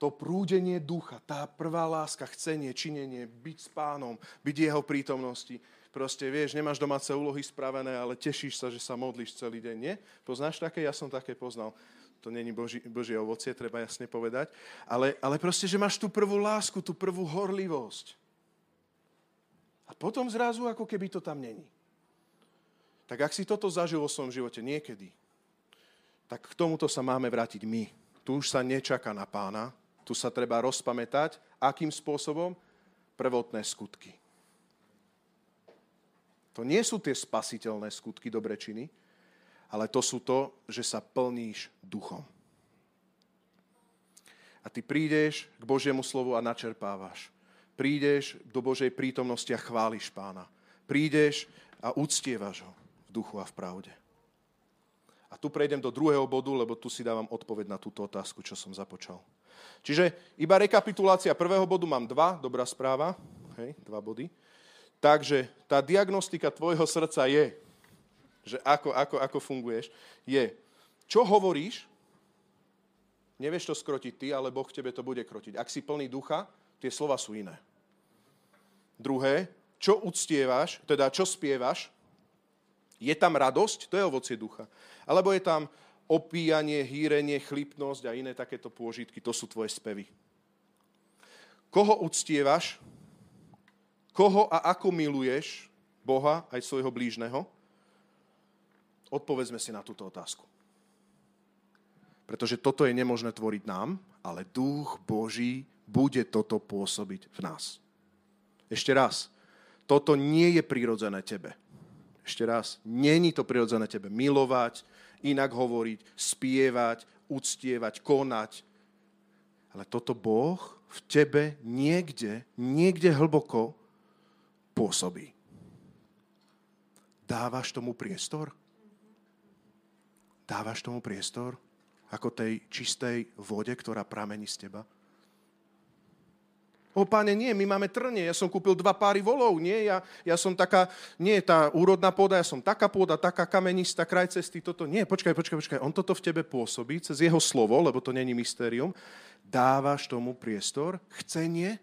to prúdenie ducha, tá prvá láska, chcenie, činenie, byť s pánom, byť jeho prítomnosti, proste vieš, nemáš domáce úlohy spravené, ale tešíš sa, že sa modlíš celý deň. Nie? Poznáš také? Ja som také poznal. To není Boží, Božie ovocie, treba jasne povedať. Ale, ale proste, že máš tú prvú lásku, tú prvú horlivosť. A potom zrazu, ako keby to tam není. Tak ak si toto zažil vo svojom živote niekedy, tak k tomuto sa máme vrátiť my. Tu už sa nečaká na pána, tu sa treba rozpamätať, akým spôsobom prvotné skutky. To nie sú tie spasiteľné skutky dobre činy, ale to sú to, že sa plníš duchom. A ty prídeš k Božiemu slovu a načerpávaš. Prídeš do Božej prítomnosti a chváliš pána. Prídeš a uctievaš ho v duchu a v pravde. A tu prejdem do druhého bodu, lebo tu si dávam odpoveď na túto otázku, čo som započal. Čiže iba rekapitulácia prvého bodu mám dva, dobrá správa, hej, dva body. Takže tá diagnostika tvojho srdca je, že ako, ako, ako funguješ, je, čo hovoríš, nevieš to skrotiť ty, ale Boh tebe to bude krotiť. Ak si plný ducha, tie slova sú iné. Druhé, čo uctievaš, teda čo spievaš, je tam radosť, to je ovocie ducha. Alebo je tam opíjanie, hýrenie, chlipnosť a iné takéto pôžitky, to sú tvoje spevy. Koho uctievaš, Koho a ako miluješ Boha aj svojho blížneho? Odpovedzme si na túto otázku. Pretože toto je nemožné tvoriť nám, ale duch Boží bude toto pôsobiť v nás. Ešte raz, toto nie je prirodzené tebe. Ešte raz, není to prirodzené tebe milovať, inak hovoriť, spievať, uctievať, konať. Ale toto Boh v tebe niekde, niekde hlboko pôsobí. Dávaš tomu priestor? Dávaš tomu priestor? Ako tej čistej vode, ktorá pramení z teba? O páne, nie, my máme trnie, ja som kúpil dva páry volov, nie, ja, ja som taká, nie, tá úrodná pôda, ja som taká pôda, taká kamenistá, kraj cesty, toto, nie, počkaj, počkaj, počkaj, on toto v tebe pôsobí cez jeho slovo, lebo to není mystérium, dávaš tomu priestor, chcenie,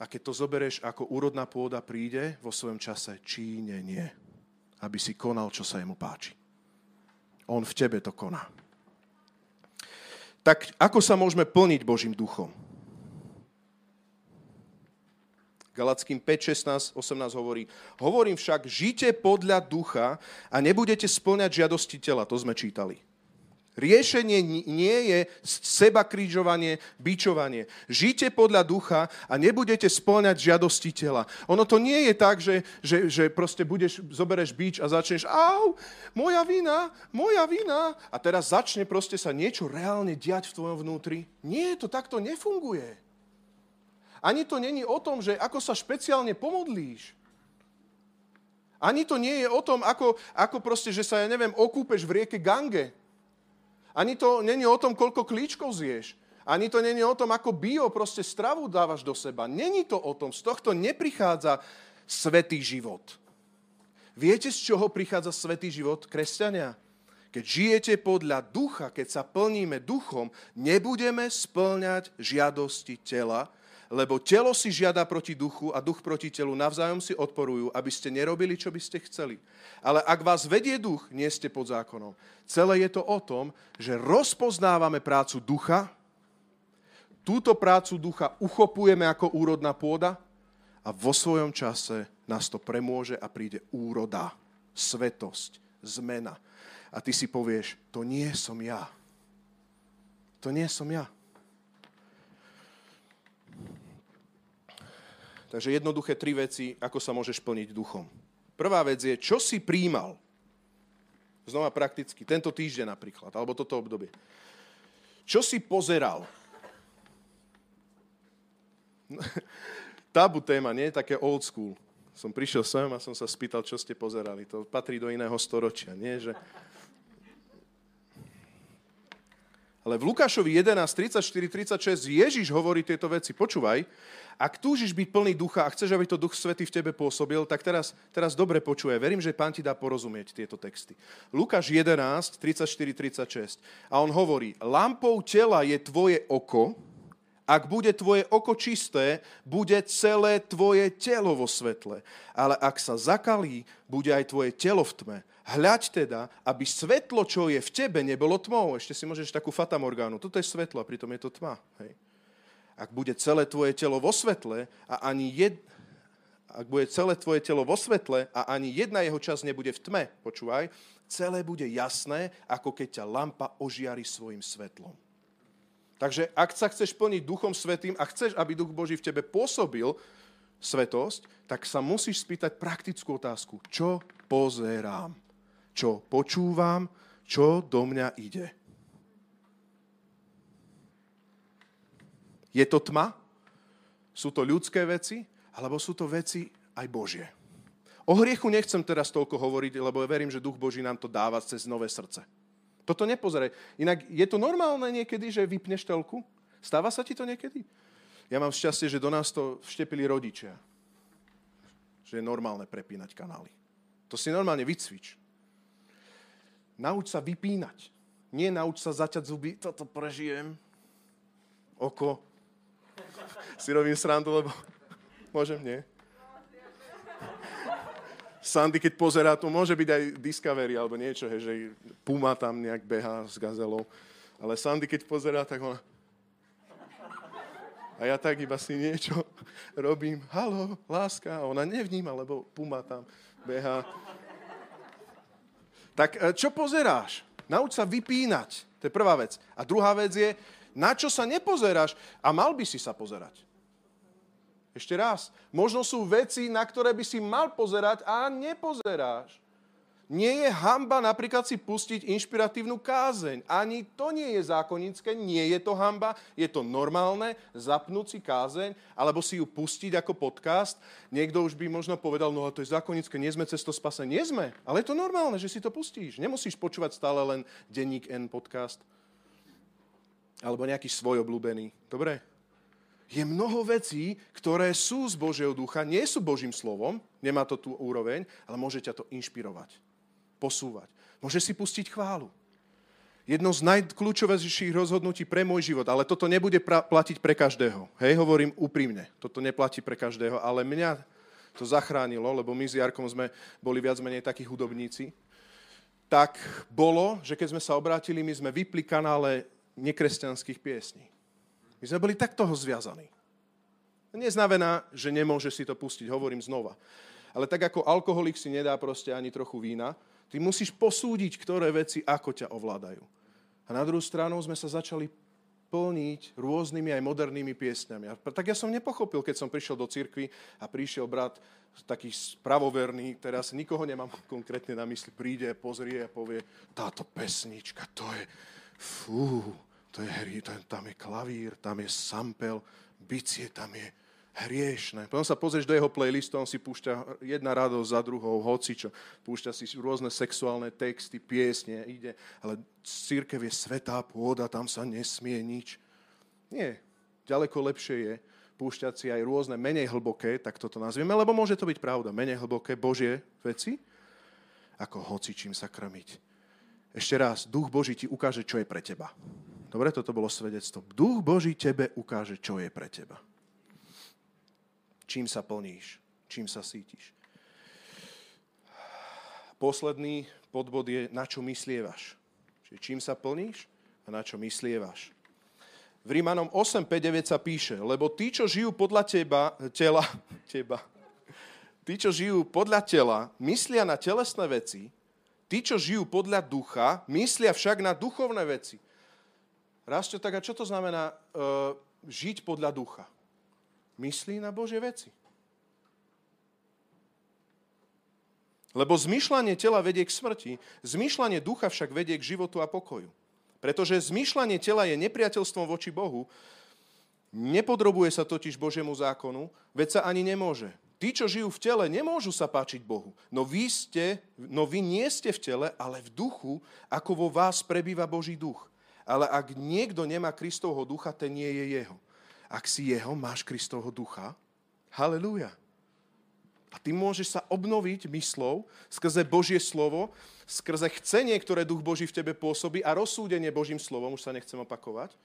a keď to zoberieš ako úrodná pôda príde vo svojom čase čínenie, aby si konal, čo sa jemu páči. On v tebe to koná. Tak ako sa môžeme plniť Božím duchom? Galackým 5, 16, 18 hovorí, hovorím však, žite podľa ducha a nebudete splňať žiadosti tela. To sme čítali. Riešenie nie je seba krížovanie, bičovanie. Žite podľa ducha a nebudete spĺňať žiadosti tela. Ono to nie je tak, že, že, že proste budeš, zobereš bič a začneš au, moja vina, moja vina. A teraz začne proste sa niečo reálne diať v tvojom vnútri. Nie, to takto nefunguje. Ani to není o tom, že ako sa špeciálne pomodlíš. Ani to nie je o tom, ako, ako proste, že sa, ja neviem, okúpeš v rieke Gange ani to není o tom, koľko klíčkov zješ. Ani to není o tom, ako bio proste stravu dávaš do seba. Není to o tom. Z tohto neprichádza svetý život. Viete, z čoho prichádza svetý život, kresťania? Keď žijete podľa ducha, keď sa plníme duchom, nebudeme splňať žiadosti tela, lebo telo si žiada proti duchu a duch proti telu, navzájom si odporujú, aby ste nerobili, čo by ste chceli. Ale ak vás vedie duch, nie ste pod zákonom. Celé je to o tom, že rozpoznávame prácu ducha, túto prácu ducha uchopujeme ako úrodná pôda a vo svojom čase nás to premôže a príde úroda, svetosť, zmena. A ty si povieš, to nie som ja. To nie som ja. Takže jednoduché tri veci, ako sa môžeš plniť duchom. Prvá vec je, čo si príjmal. Znova prakticky, tento týždeň napríklad, alebo toto obdobie. Čo si pozeral? Tabu téma, nie? Také old school. Som prišiel sem a som sa spýtal, čo ste pozerali. To patrí do iného storočia, nie? Že Ale v Lukášovi 11, 34, 36 Ježiš hovorí tieto veci. Počúvaj, ak túžiš byť plný ducha a chceš, aby to Duch Svetý v tebe pôsobil, tak teraz, teraz dobre počuje. Verím, že Pán ti dá porozumieť tieto texty. Lukáš 11, 34, 36. A on hovorí, lampou tela je tvoje oko, ak bude tvoje oko čisté, bude celé tvoje telo vo svetle. Ale ak sa zakalí, bude aj tvoje telo v tme. Hľaď teda, aby svetlo, čo je v tebe, nebolo tmou. Ešte si môžeš takú fatamorgánu. Toto je svetlo a pritom je to tma. Hej. Ak bude celé tvoje telo vo svetle a ani jed... ak bude celé tvoje telo vo svetle a ani jedna jeho časť nebude v tme, počúvaj, celé bude jasné, ako keď ťa lampa ožiari svojim svetlom. Takže ak sa chceš plniť Duchom Svetým a chceš, aby Duch Boží v tebe pôsobil svetosť, tak sa musíš spýtať praktickú otázku. Čo pozerám? Čo počúvam? Čo do mňa ide? Je to tma? Sú to ľudské veci? Alebo sú to veci aj Božie? O hriechu nechcem teraz toľko hovoriť, lebo verím, že Duch Boží nám to dáva cez nové srdce. Toto nepozeraj. Inak je to normálne niekedy, že vypneš telku? Stáva sa ti to niekedy? Ja mám šťastie, že do nás to vštepili rodičia. Že je normálne prepínať kanály. To si normálne vycvič. Nauč sa vypínať. Nie nauč sa zaťať zuby, toto prežijem. Oko. Si robím srandu, lebo môžem, nie? Sandy, keď pozerá, to môže byť aj Discovery alebo niečo, he, že Puma tam nejak beha s gazelou. Ale Sandy, keď pozerá, tak ona... A ja tak iba si niečo robím. Halo, láska. A ona nevníma, lebo Puma tam beha. Tak e, čo pozeráš? Nauč sa vypínať. To je prvá vec. A druhá vec je, na čo sa nepozeráš a mal by si sa pozerať. Ešte raz. Možno sú veci, na ktoré by si mal pozerať a nepozeráš. Nie je hamba napríklad si pustiť inšpiratívnu kázeň. Ani to nie je zákonické, nie je to hamba, je to normálne zapnúť si kázeň alebo si ju pustiť ako podcast. Niekto už by možno povedal, no a to je zákonické, nie sme cez to spase. Nie sme, ale je to normálne, že si to pustíš. Nemusíš počúvať stále len denník N podcast alebo nejaký svoj obľúbený. Dobre? Je mnoho vecí, ktoré sú z Božieho ducha, nie sú Božím slovom, nemá to tú úroveň, ale môže ťa to inšpirovať, posúvať. Môže si pustiť chválu. Jedno z najkľúčovejších rozhodnutí pre môj život, ale toto nebude pra- platiť pre každého. Hej, hovorím úprimne, toto neplatí pre každého, ale mňa to zachránilo, lebo my s Jarkom sme boli viac menej takí hudobníci, tak bolo, že keď sme sa obrátili, my sme vypli kanále nekresťanských piesní. My sme boli tak toho zviazaní. Neznamená, že nemôže si to pustiť, hovorím znova. Ale tak ako alkoholik si nedá proste ani trochu vína, ty musíš posúdiť, ktoré veci ako ťa ovládajú. A na druhú stranu sme sa začali plniť rôznymi aj modernými piesňami. A tak ja som nepochopil, keď som prišiel do cirkvi a prišiel brat taký spravoverný, teraz nikoho nemám konkrétne na mysli, príde, pozrie a povie, táto pesnička, to je, fú, to je hry, tam je klavír, tam je sampel, bicie tam je hriešne. Potom sa pozrieš do jeho playlistu, on si púšťa jedna radosť za druhou, hocičo. Púšťa si rôzne sexuálne texty, piesne, ide. Ale církev je svetá pôda, tam sa nesmie nič. Nie. Ďaleko lepšie je púšťať si aj rôzne menej hlboké, tak toto nazvieme, lebo môže to byť pravda, menej hlboké Božie veci, ako hocičím sa krmiť. Ešte raz, duch Boží ti ukáže, čo je pre teba. Dobre, toto bolo svedectvo. Duch Boží tebe ukáže, čo je pre teba. čím sa plníš, čím sa sítiš. Posledný podbod je, na čo myslievaš. Čiže čím sa plníš a na čo myslievaš. V Rímanom 8.5.9 sa píše, lebo tí, čo žijú podľa teba, tela, teba, tí, čo žijú podľa tela, myslia na telesné veci, tí, čo žijú podľa ducha, myslia však na duchovné veci. Rasto, tak a čo to znamená uh, žiť podľa ducha? Myslí na Božie veci. Lebo zmyšľanie tela vedie k smrti, zmyšľanie ducha však vedie k životu a pokoju. Pretože zmyšľanie tela je nepriateľstvom voči Bohu, nepodrobuje sa totiž Božiemu zákonu, veď sa ani nemôže. Tí, čo žijú v tele, nemôžu sa páčiť Bohu. No vy, ste, no vy nie ste v tele, ale v duchu, ako vo vás prebýva Boží duch. Ale ak niekto nemá Kristovho ducha, ten nie je jeho. Ak si jeho, máš Kristovho ducha. Halelúja. A ty môžeš sa obnoviť myslou skrze Božie slovo, skrze chcenie, ktoré Duch Boží v tebe pôsobí a rozsúdenie Božím slovom, už sa nechcem opakovať.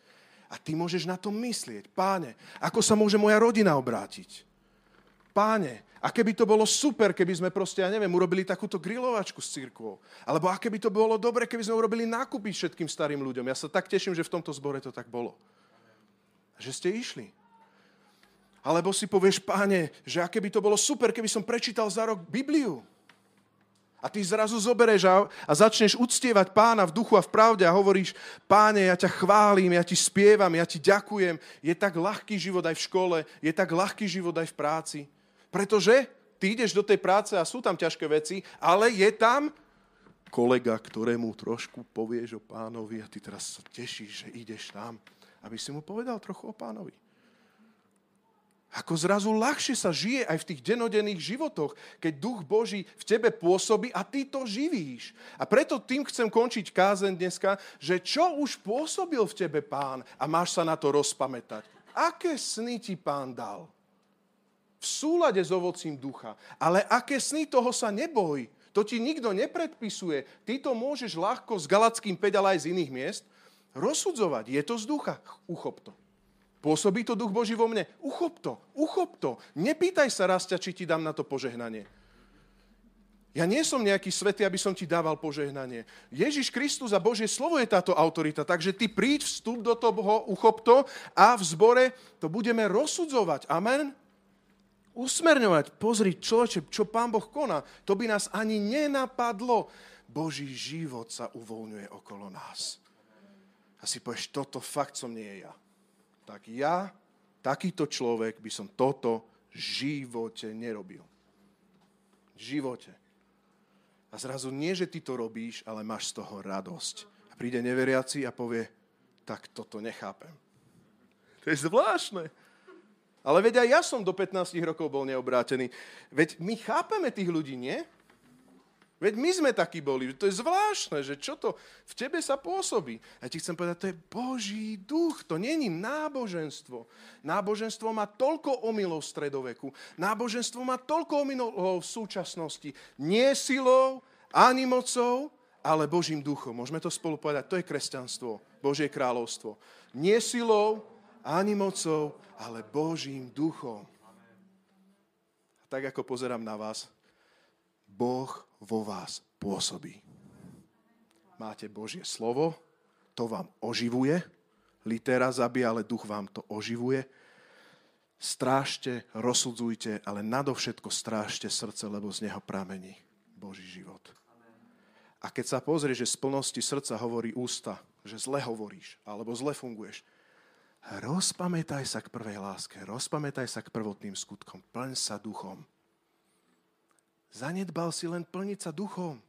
A ty môžeš na to myslieť. Páne, ako sa môže moja rodina obrátiť? Páne, a keby to bolo super, keby sme proste, ja neviem, urobili takúto grilovačku s církvou. Alebo aké by to bolo dobre, keby sme urobili nákupy všetkým starým ľuďom. Ja sa tak teším, že v tomto zbore to tak bolo. Že ste išli. Alebo si povieš, páne, že aké by to bolo super, keby som prečítal za rok Bibliu. A ty zrazu zobereš a, a začneš uctievať pána v duchu a v pravde a hovoríš, páne, ja ťa chválim, ja ti spievam, ja ti ďakujem. Je tak ľahký život aj v škole, je tak ľahký život aj v práci. Pretože ty ideš do tej práce a sú tam ťažké veci, ale je tam kolega, ktorému trošku povieš o pánovi a ty teraz sa tešíš, že ideš tam, aby si mu povedal trochu o pánovi. Ako zrazu ľahšie sa žije aj v tých denodenných životoch, keď duch Boží v tebe pôsobí a ty to živíš. A preto tým chcem končiť kázen dneska, že čo už pôsobil v tebe pán a máš sa na to rozpamätať. Aké sny ti pán dal? V súlade s ovocím ducha. Ale aké sny, toho sa neboj. To ti nikto nepredpisuje. Ty to môžeš ľahko s Galackým 5, ale aj z iných miest rozsudzovať. Je to z ducha. Uchop to. Pôsobí to duch Boží vo mne? Uchop to, uchop to. Nepýtaj sa rastia, či ti dám na to požehnanie. Ja nie som nejaký svetý, aby som ti dával požehnanie. Ježiš Kristus a Božie slovo je táto autorita, takže ty príď, vstup do toho, uchop to a v zbore to budeme rozsudzovať. Amen? Usmerňovať. Pozri, človeče, čo Pán Boh koná. To by nás ani nenapadlo. Boží život sa uvoľňuje okolo nás. A si povieš, toto fakt som nie ja tak ja, takýto človek, by som toto v živote nerobil. V živote. A zrazu nie, že ty to robíš, ale máš z toho radosť. A príde neveriaci a povie, tak toto nechápem. To je zvláštne. Ale veď aj ja som do 15 rokov bol neobrátený. Veď my chápeme tých ľudí, nie? Veď my sme takí boli. To je zvláštne, že čo to v tebe sa pôsobí. Ja ti chcem povedať, to je Boží duch, to není náboženstvo. Náboženstvo má toľko omylov v stredoveku. Náboženstvo má toľko omylov v súčasnosti. Nie silou, ani mocou, ale Božím duchom. Môžeme to spolu povedať, to je kresťanstvo, Božie kráľovstvo. Nie silou, ani mocou, ale Božím duchom. Tak ako pozerám na vás, Boh vo vás pôsobí. Máte Božie slovo, to vám oživuje, litera zabíja, ale duch vám to oživuje. Strážte, rozsudzujte, ale nadovšetko strážte srdce, lebo z neho pramení Boží život. A keď sa pozrie, že z plnosti srdca hovorí ústa, že zle hovoríš, alebo zle funguješ, rozpamätaj sa k prvej láske, rozpamätaj sa k prvotným skutkom, plň sa duchom. Zanedbal si len plniť sa duchom.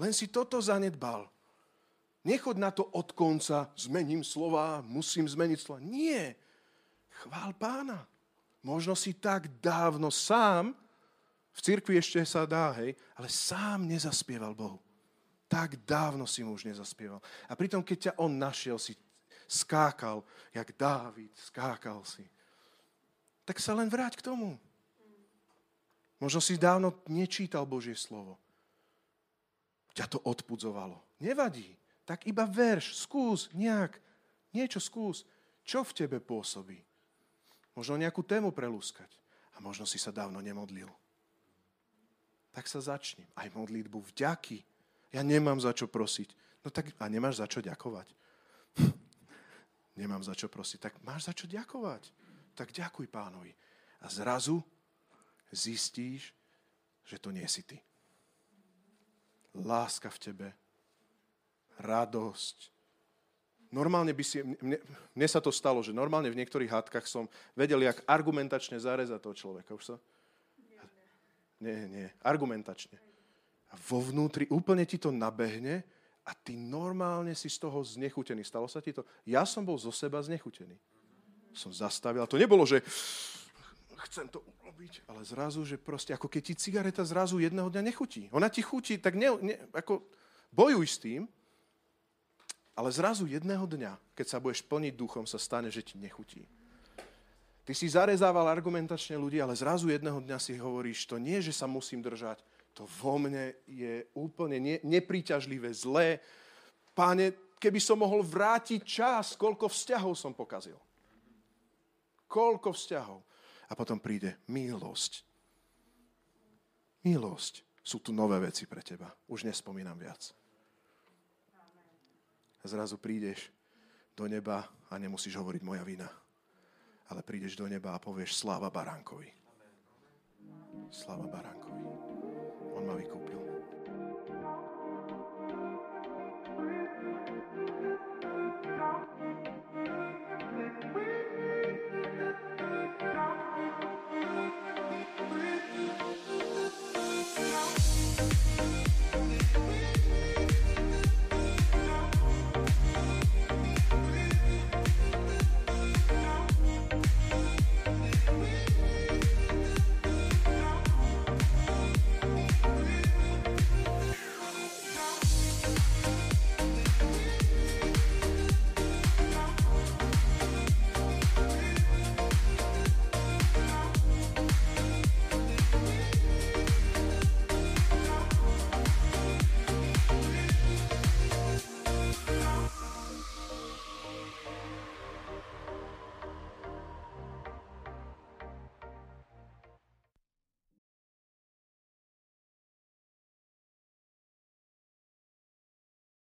Len si toto zanedbal. Nechod na to od konca, zmením slova, musím zmeniť slova. Nie. Chvál pána. Možno si tak dávno sám, v cirkvi ešte sa dá, hej, ale sám nezaspieval Bohu. Tak dávno si mu už nezaspieval. A pritom, keď ťa on našiel, si skákal, jak Dávid, skákal si. Tak sa len vráť k tomu. Možno si dávno nečítal Božie slovo. Ťa to odpudzovalo. Nevadí. Tak iba verš, skús nejak, niečo skús. Čo v tebe pôsobí? Možno nejakú tému prelúskať. A možno si sa dávno nemodlil. Tak sa začni. Aj modlitbu vďaky. Ja nemám za čo prosiť. No tak, a nemáš za čo ďakovať. Nemám za čo prosiť. Tak máš za čo ďakovať. Tak ďakuj pánovi. A zrazu zistíš, že to nie si ty. Láska v tebe, radosť, normálne by si, mne, mne sa to stalo, že normálne v niektorých hádkach som vedel, jak argumentačne zarezať toho človeka. Už sa? Nie, nie, argumentačne. A vo vnútri úplne ti to nabehne a ty normálne si z toho znechutený. Stalo sa ti to? Ja som bol zo seba znechutený. Som zastavil. A to nebolo, že chcem to urobiť, ale zrazu, že proste, ako keď ti cigareta zrazu jedného dňa nechutí. Ona ti chutí, tak ne, ne, ako bojuj s tým, ale zrazu jedného dňa, keď sa budeš plniť duchom, sa stane, že ti nechutí. Ty si zarezával argumentačne ľudí, ale zrazu jedného dňa si hovoríš, to nie, že sa musím držať, to vo mne je úplne ne, nepríťažlivé, zlé. Páne, keby som mohol vrátiť čas, koľko vzťahov som pokazil. Koľko vzťahov. A potom príde milosť. Milosť. Sú tu nové veci pre teba. Už nespomínam viac. A zrazu prídeš do neba a nemusíš hovoriť moja vina. Ale prídeš do neba a povieš sláva baránkovi. Sláva baránkovi. On ma vykúpil.